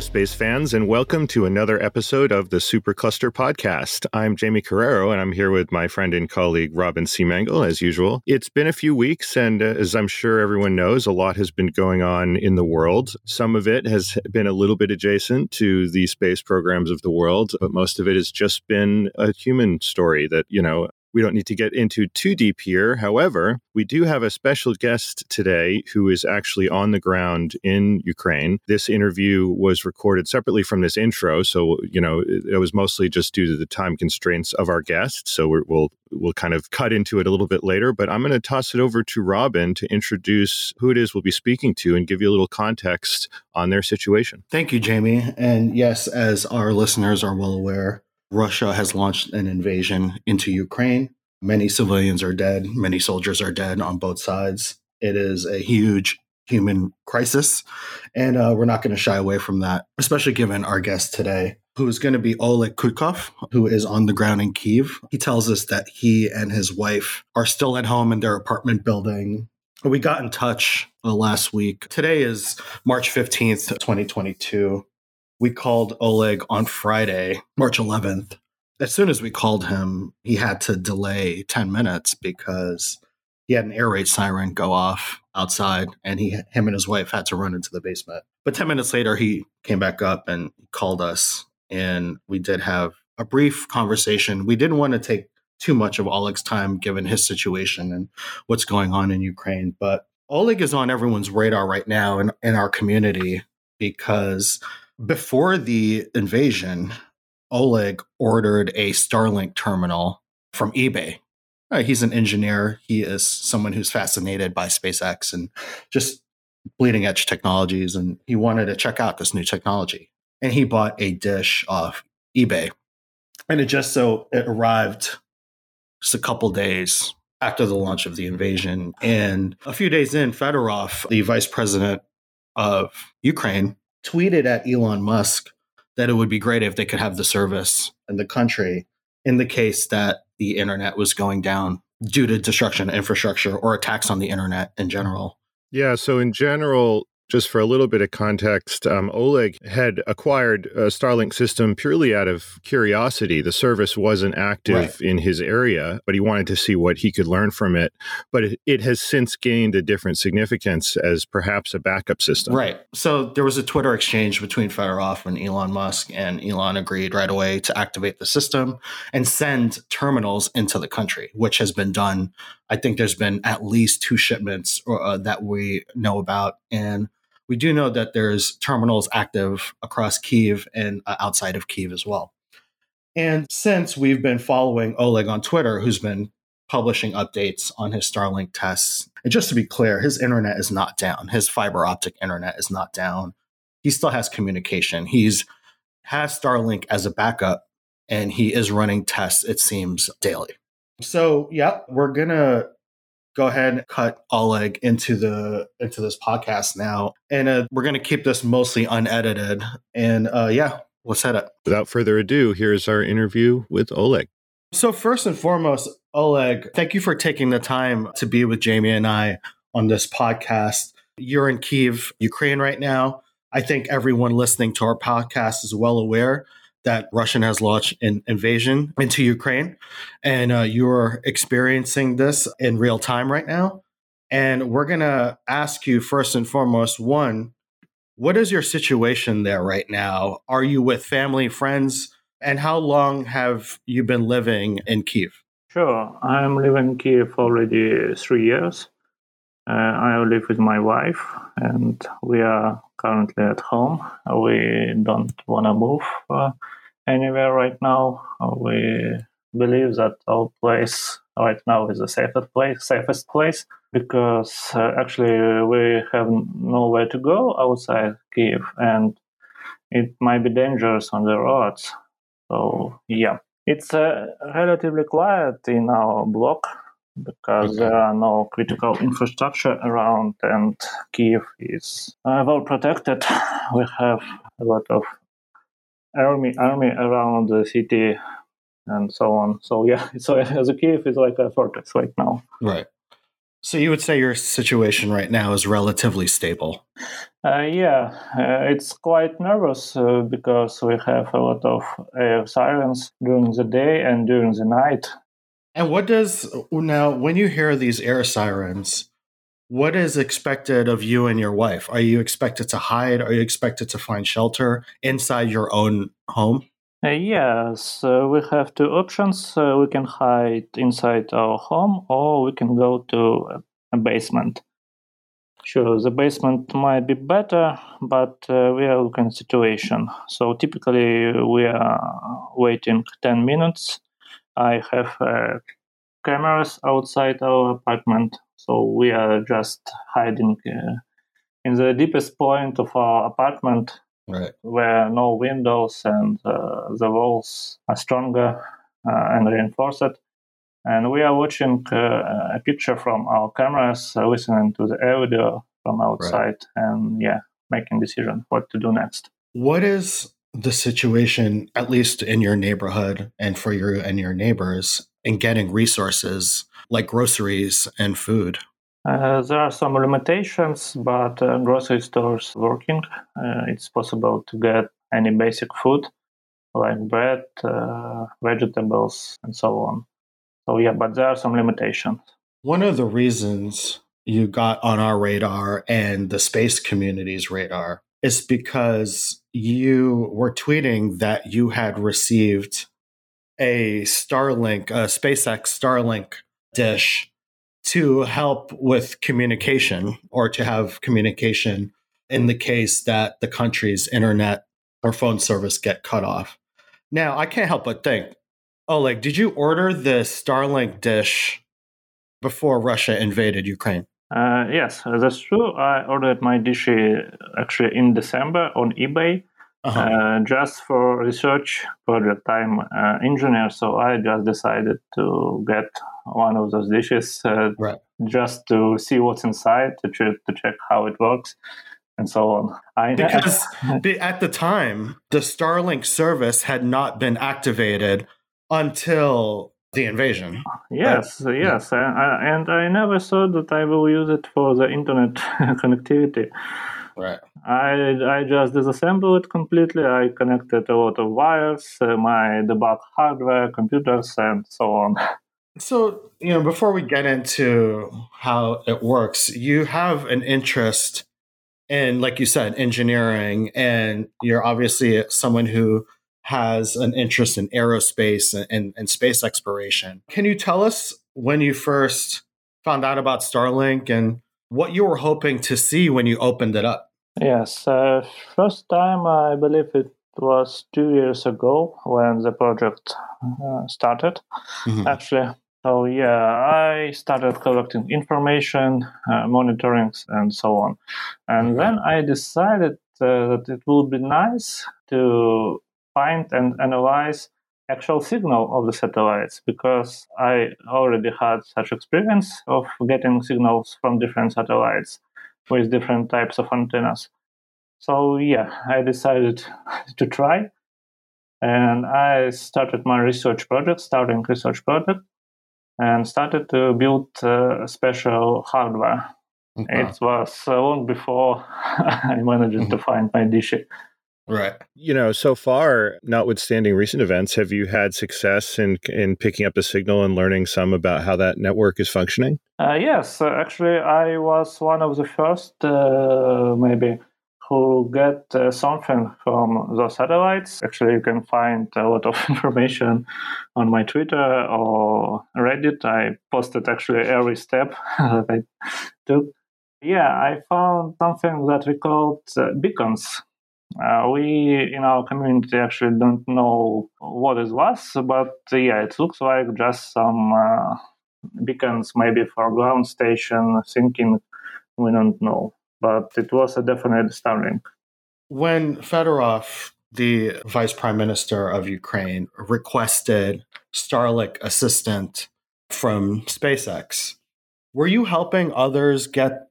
Space fans, and welcome to another episode of the Supercluster Podcast. I'm Jamie Carrero, and I'm here with my friend and colleague Robin Seemangal, as usual. It's been a few weeks, and uh, as I'm sure everyone knows, a lot has been going on in the world. Some of it has been a little bit adjacent to the space programs of the world, but most of it has just been a human story that, you know, we don't need to get into too deep here. However, we do have a special guest today who is actually on the ground in Ukraine. This interview was recorded separately from this intro, so you know it was mostly just due to the time constraints of our guest. So we will we'll kind of cut into it a little bit later. But I'm going to toss it over to Robin to introduce who it is we'll be speaking to and give you a little context on their situation. Thank you, Jamie. And yes, as our listeners are well aware, Russia has launched an invasion into Ukraine. Many civilians are dead, many soldiers are dead on both sides. It is a huge human crisis, and uh, we're not going to shy away from that, especially given our guest today, who is going to be Oleg Kutkov, who is on the ground in Kiev. He tells us that he and his wife are still at home in their apartment building. We got in touch uh, last week. Today is March 15th, 2022 we called Oleg on Friday, March 11th. As soon as we called him, he had to delay 10 minutes because he had an air raid siren go off outside and he him and his wife had to run into the basement. But 10 minutes later he came back up and called us and we did have a brief conversation. We didn't want to take too much of Oleg's time given his situation and what's going on in Ukraine, but Oleg is on everyone's radar right now in, in our community because before the invasion, Oleg ordered a Starlink terminal from eBay. Uh, he's an engineer. He is someone who's fascinated by SpaceX and just bleeding edge technologies. And he wanted to check out this new technology. And he bought a dish off eBay. And it just so it arrived just a couple days after the launch of the invasion. And a few days in, Fedorov, the vice president of Ukraine, tweeted at Elon Musk that it would be great if they could have the service in the country in the case that the internet was going down due to destruction of infrastructure or attacks on the internet in general. Yeah, so in general, just for a little bit of context, um, Oleg had acquired a Starlink system purely out of curiosity. The service wasn't active right. in his area, but he wanted to see what he could learn from it. But it, it, has since gained a different significance as perhaps a backup system. Right. So there was a Twitter exchange between Fedorov and Elon Musk, and Elon agreed right away to activate the system and send terminals into the country, which has been done. I think there's been at least two shipments uh, that we know about. And we do know that there's terminals active across Kiev and uh, outside of Kiev as well. And since we've been following Oleg on Twitter, who's been publishing updates on his Starlink tests, and just to be clear, his internet is not down. His fiber optic internet is not down. He still has communication. He's has Starlink as a backup, and he is running tests. It seems daily. So, yeah, we're gonna go ahead and cut Oleg into the into this podcast now, and uh, we're going to keep this mostly unedited. And uh, yeah, let's head it. Without further ado, here's our interview with Oleg. So first and foremost, Oleg, thank you for taking the time to be with Jamie and I on this podcast. You're in Kiev, Ukraine right now. I think everyone listening to our podcast is well aware that Russian has launched an invasion into Ukraine, and uh, you're experiencing this in real time right now. And we're going to ask you first and foremost one, what is your situation there right now? Are you with family, friends? And how long have you been living in Kiev? Sure. I'm living in Kiev already three years. Uh, I live with my wife, and we are currently at home. We don't want to move uh, anywhere right now. We believe that our place right now is the safest place, safest place because uh, actually we have nowhere to go outside Kiev, and it might be dangerous on the roads. So yeah, it's uh, relatively quiet in our block because okay. there are no critical infrastructure around and Kiev is uh, well protected. We have a lot of army army around the city and so on. So yeah, so as a Kiev is like a fortress right now. Right. So you would say your situation right now is relatively stable? Uh, yeah, uh, it's quite nervous uh, because we have a lot of air sirens during the day and during the night. And what does now when you hear these air sirens? What is expected of you and your wife? Are you expected to hide? Are you expected to find shelter inside your own home? Uh, yes, uh, we have two options. Uh, we can hide inside our home or we can go to a basement. Sure, the basement might be better, but uh, we are looking at situation. So typically we are waiting 10 minutes. I have uh, cameras outside our apartment, so we are just hiding uh, in the deepest point of our apartment right. where no windows and uh, the walls are stronger uh, and reinforced. And we are watching uh, a picture from our cameras, uh, listening to the audio from outside, right. and yeah, making decision what to do next. What is the situation, at least in your neighborhood and for you and your neighbors, in getting resources like groceries and food? Uh, there are some limitations, but uh, grocery stores working. Uh, it's possible to get any basic food like bread, uh, vegetables, and so on. So yeah, but there are some limitations. One of the reasons you got on our radar and the space community's radar is because you were tweeting that you had received a Starlink, a SpaceX Starlink dish to help with communication or to have communication in the case that the country's internet or phone service get cut off. Now, I can't help but think, oh, like, did you order the Starlink dish before Russia invaded Ukraine? Uh, yes, that's true. I ordered my dish uh, actually in December on eBay. Uh-huh. Uh, just for research project. I'm uh, engineer, so I just decided to get one of those dishes uh, right. just to see what's inside, to, ch- to check how it works, and so on. I because at the time, the Starlink service had not been activated until the invasion. Yes, right? yes, and I, and I never thought that I will use it for the internet connectivity. Right. I I just disassembled it completely. I connected a lot of wires, uh, my debug hardware, computers, and so on. So you know, before we get into how it works, you have an interest in, like you said, engineering, and you're obviously someone who has an interest in aerospace and, and, and space exploration. Can you tell us when you first found out about Starlink and what you were hoping to see when you opened it up? Yes, uh, first time I believe it was two years ago when the project uh, started. Mm-hmm. Actually, so yeah, I started collecting information, uh, monitoring, and so on. And then I decided uh, that it would be nice to find and analyze actual signal of the satellites because I already had such experience of getting signals from different satellites with different types of antennas. So yeah, I decided to try, and I started my research project, starting research project, and started to build uh, special hardware. Okay. It was long before I managed mm-hmm. to find my dish. Right. You know, so far, notwithstanding recent events, have you had success in in picking up the signal and learning some about how that network is functioning? Uh, yes, uh, actually, I was one of the first, uh, maybe who get uh, something from those satellites. Actually, you can find a lot of information on my Twitter or Reddit. I posted actually every step that I took. Yeah, I found something that we called uh, beacons. Uh, we in our community actually don't know what it was, but uh, yeah, it looks like just some uh, beacons, maybe for ground station. Thinking we don't know but it was a definite Starlink. When Fedorov, the vice prime minister of Ukraine, requested Starlink assistant from SpaceX, were you helping others get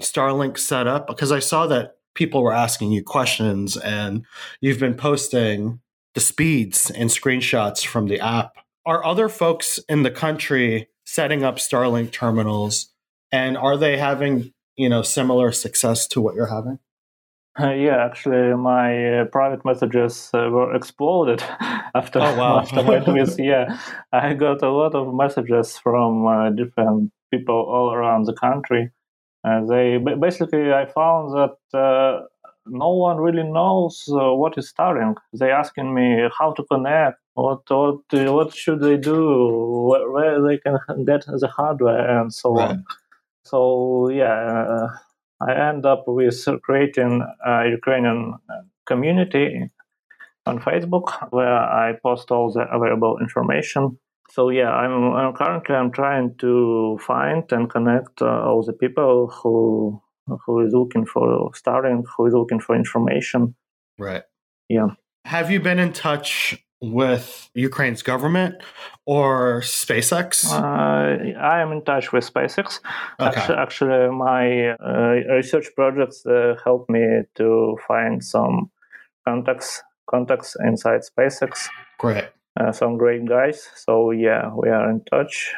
Starlink set up? Because I saw that people were asking you questions and you've been posting the speeds and screenshots from the app. Are other folks in the country setting up Starlink terminals And are they having, you know, similar success to what you're having? Uh, yeah, actually, my uh, private messages uh, were exploded after, oh, wow. after my tweets. Yeah, I got a lot of messages from uh, different people all around the country. Uh, they basically, I found that uh, no one really knows what is Starlink. They asking me how to connect, what what what should they do, where, where they can get the hardware, and so right. on. So yeah I end up with creating a Ukrainian community on Facebook where I post all the available information. So yeah, I'm, I'm currently I'm trying to find and connect uh, all the people who who is looking for starting, who is looking for information. Right. Yeah. Have you been in touch with Ukraine's government or SpaceX? Uh, I am in touch with SpaceX. Okay. Actually, actually my uh, research projects uh, help me to find some contacts contacts inside SpaceX. Great. Uh, some great guys. So yeah, we are in touch.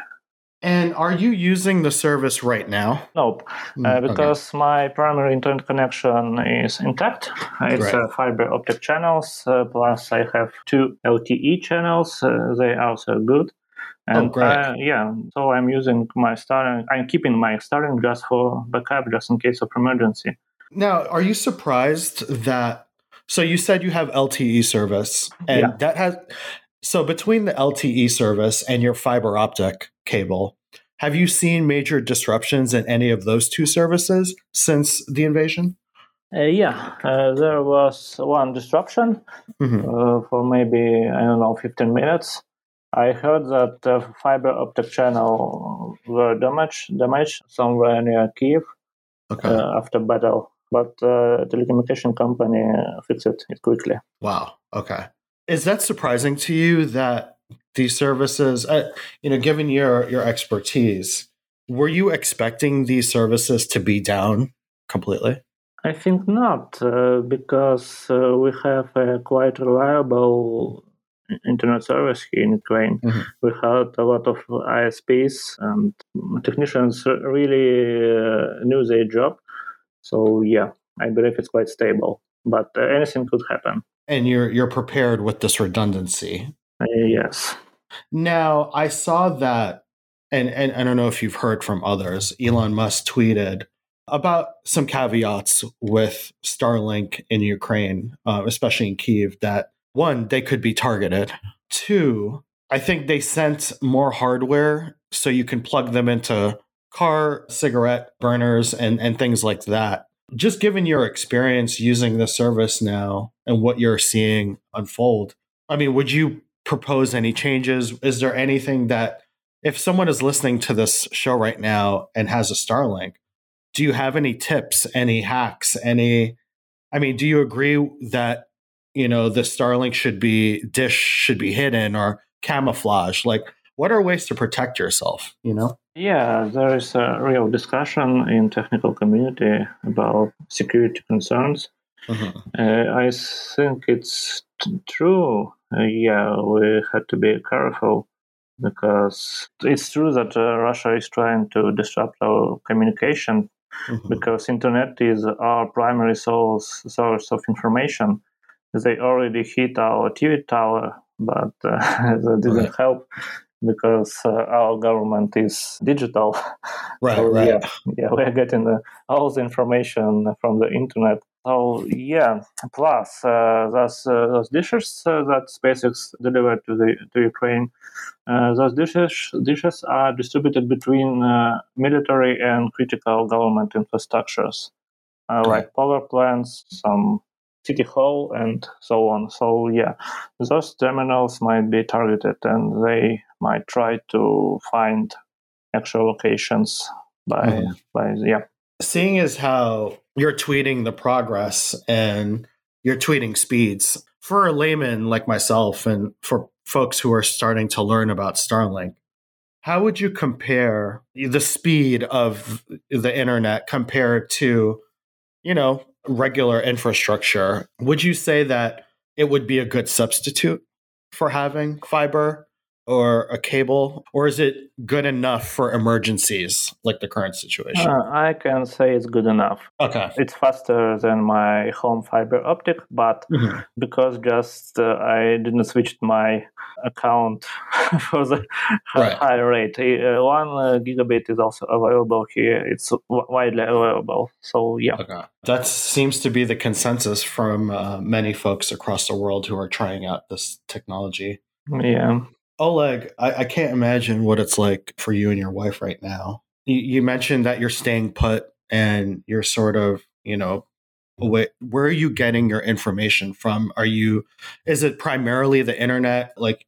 And are you using the service right now? Nope, mm, uh, because okay. my primary internet connection is intact. It's right. fiber optic channels. Uh, plus, I have two LTE channels. Uh, they are also good. Oh, and, oh, great. Uh, yeah, so I'm using my Starlink. I'm keeping my Starlink just for backup, just in case of emergency. Now, are you surprised that? So you said you have LTE service, and yeah. that has so between the LTE service and your fiber optic cable, have you seen major disruptions in any of those two services since the invasion? Uh, yeah, uh, there was one disruption mm-hmm. uh, for maybe, I don't know, 15 minutes. I heard that the fiber optic channel were damaged, damaged somewhere near Kiev okay. Uh, after battle, but uh, the telecommunication company fixed it quickly. Wow. Okay. Is that surprising to you that these services, uh, you know, given your your expertise, were you expecting these services to be down completely? I think not, uh, because uh, we have a quite reliable internet service here in Ukraine. Mm-hmm. We had a lot of ISPs and technicians really uh, knew their job. So yeah, I believe it's quite stable, but uh, anything could happen and you're you're prepared with this redundancy. Uh, yes. Now I saw that, and and I don't know if you've heard from others. Elon Musk tweeted about some caveats with Starlink in Ukraine, uh, especially in Kiev. That one, they could be targeted. Two, I think they sent more hardware so you can plug them into car cigarette burners and and things like that just given your experience using the service now and what you're seeing unfold, I mean, would you propose any changes? Is there anything that, if someone is listening to this show right now and has a Starlink, do you have any tips, any hacks, any? I mean, do you agree that you know the Starlink should be dish should be hidden or camouflage? Like, what are ways to protect yourself? You know. Yeah, there is a real discussion in technical community about security concerns. Mm-hmm. Uh, I think it's t- true. Uh, yeah, we had to be careful because it's true that uh, Russia is trying to disrupt our communication mm-hmm. because internet is our primary source source of information. They already hit our TV tower, but uh, that didn't right. help because uh, our government is digital. Right, so, right. Yeah, yeah, we're getting the, all the information from the internet. So yeah, plus uh, those uh, those dishes uh, that SpaceX delivered to the to Ukraine, uh, those dishes dishes are distributed between uh, military and critical government infrastructures, uh, like power plants, some city hall, and so on. So yeah, those terminals might be targeted, and they might try to find actual locations by mm-hmm. by yeah. Seeing as how you're tweeting the progress and you're tweeting speeds for a layman like myself and for folks who are starting to learn about Starlink, how would you compare the speed of the internet compared to, you know, regular infrastructure? Would you say that it would be a good substitute for having fiber or a cable, or is it good enough for emergencies like the current situation? Uh, I can say it's good enough. Okay. It's faster than my home fiber optic, but mm-hmm. because just uh, I didn't switch my account for the right. higher rate. Uh, one uh, gigabit is also available here. It's widely available. So yeah. Okay. That seems to be the consensus from uh, many folks across the world who are trying out this technology. Yeah. Oleg, I, I, can't imagine what it's like for you and your wife right now. You, you, mentioned that you're staying put and you're sort of, you know, where, where are you getting your information from? Are you, is it primarily the internet? Like,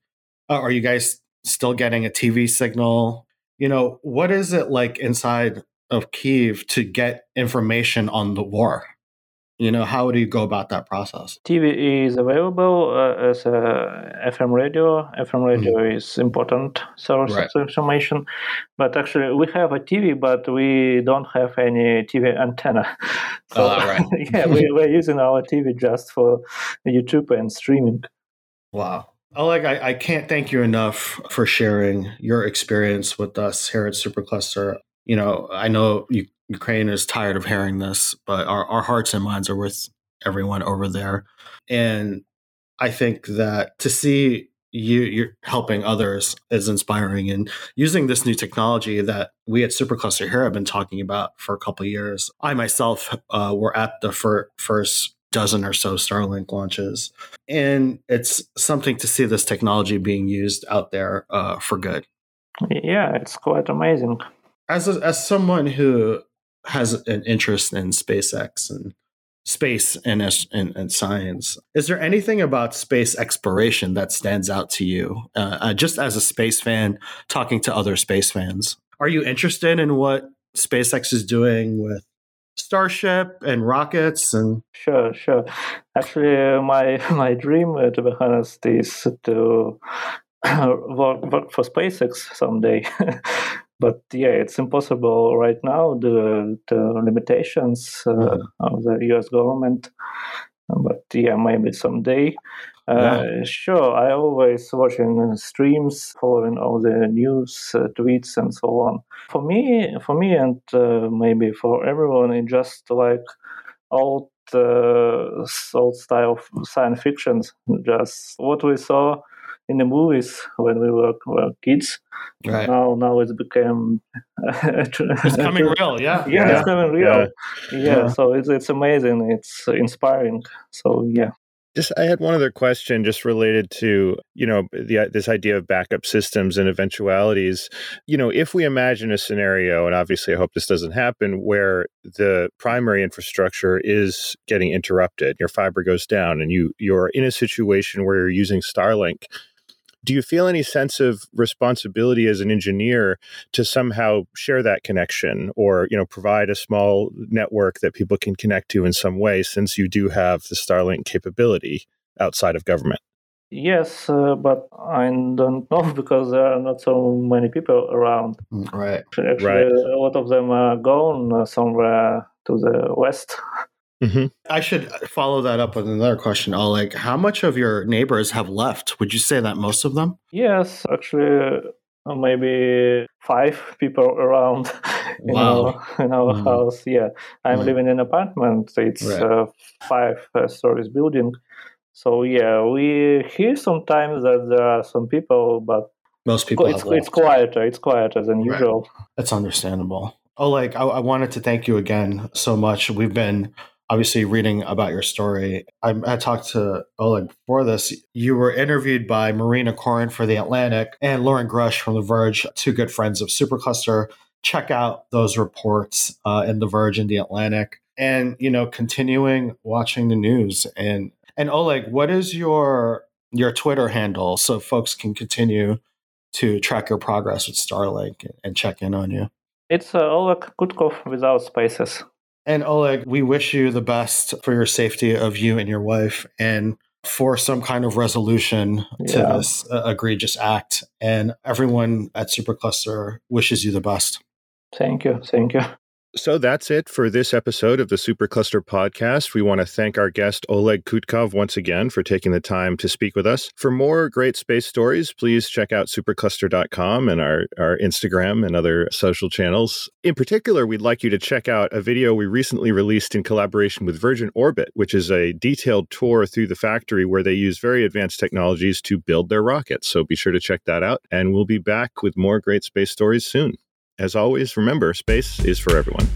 uh, are you guys still getting a TV signal? You know, what is it like inside of Kiev to get information on the war? You know how do you go about that process tv is available uh, as a fm radio fm radio mm-hmm. is important source right. of information but actually we have a tv but we don't have any tv antenna so oh, right. yeah we, we're using our tv just for youtube and streaming wow Oleg, I, I can't thank you enough for sharing your experience with us here at Supercluster. You know, I know you Ukraine is tired of hearing this, but our, our hearts and minds are with everyone over there. And I think that to see you you're helping others is inspiring. And using this new technology that we at supercluster here have been talking about for a couple years i myself uh, were at the fir- first dozen or so starlink launches. And it's something to see this technology being used out there uh, for good. Yeah it's quite amazing. As a, as someone who has an interest in SpaceX and space and, and, and science. Is there anything about space exploration that stands out to you, uh, uh, just as a space fan, talking to other space fans? Are you interested in what SpaceX is doing with Starship and rockets and sure sure actually my my dream uh, to be honest is to work, work for SpaceX someday but yeah, it's impossible right now. The the limitations uh, mm-hmm. of the U.S. government. But yeah, maybe someday. Uh, yeah. Sure, I always watching streams, following all the news, uh, tweets, and so on. For me, for me, and uh, maybe for everyone, it's just like old, uh, old style of science fiction. Just what we saw in the movies when we were, were kids. Right. Now, now it's become it's coming real. Yeah. yeah, yeah, it's coming real. Yeah. yeah, yeah. So it's it's amazing. It's inspiring. So yeah. Just, I had one other question, just related to you know the, this idea of backup systems and eventualities. You know, if we imagine a scenario, and obviously I hope this doesn't happen, where the primary infrastructure is getting interrupted, your fiber goes down, and you you're in a situation where you're using Starlink do you feel any sense of responsibility as an engineer to somehow share that connection or you know provide a small network that people can connect to in some way since you do have the starlink capability outside of government Yes, uh, but I don't know because there are not so many people around. Mm, right. Actually, right. a lot of them are gone uh, somewhere to the west. Mm-hmm. I should follow that up with another question. Oleg, how much of your neighbors have left? Would you say that most of them? Yes, actually, uh, maybe five people around in wow. our, in our mm. house. Yeah, I'm mm. living in an apartment. It's right. a five uh, stories building. So yeah, we hear sometimes that there are some people, but most people it's, it's quieter. It's quieter than right. usual. That's understandable. Oleg, I, I wanted to thank you again so much. We've been obviously reading about your story. I, I, talked to Oleg before this. You were interviewed by Marina Koren for The Atlantic and Loren Grush from The Verge, two good friends of Supercluster. Check out those reports uh, in The Verge and The Atlantic. And, you know, continuing watching the news. And, and Oleg, what is your your Twitter handle so folks can continue to track your progress with Starlink and check in on you? It's uh, Oleg Kutkov without spaces. And Oleg, we wish you the best for your safety of you and your wife and for some kind of resolution to yeah. this uh, egregious act. And everyone at Supercluster wishes you the best. Thank you. Thank you. So that's it for this episode of the Supercluster podcast. We want to thank our guest Oleg Kutkov once again for taking the time to speak with us. For more great space stories, please check out supercluster.com and our, our Instagram and other social channels. In particular, we'd like you to check out a video we recently released in collaboration with Virgin Orbit, which is a detailed tour through the factory where they use very advanced technologies to build their rockets. So be sure to check that out. And we'll be back with more great space stories soon. As always, remember space is for everyone.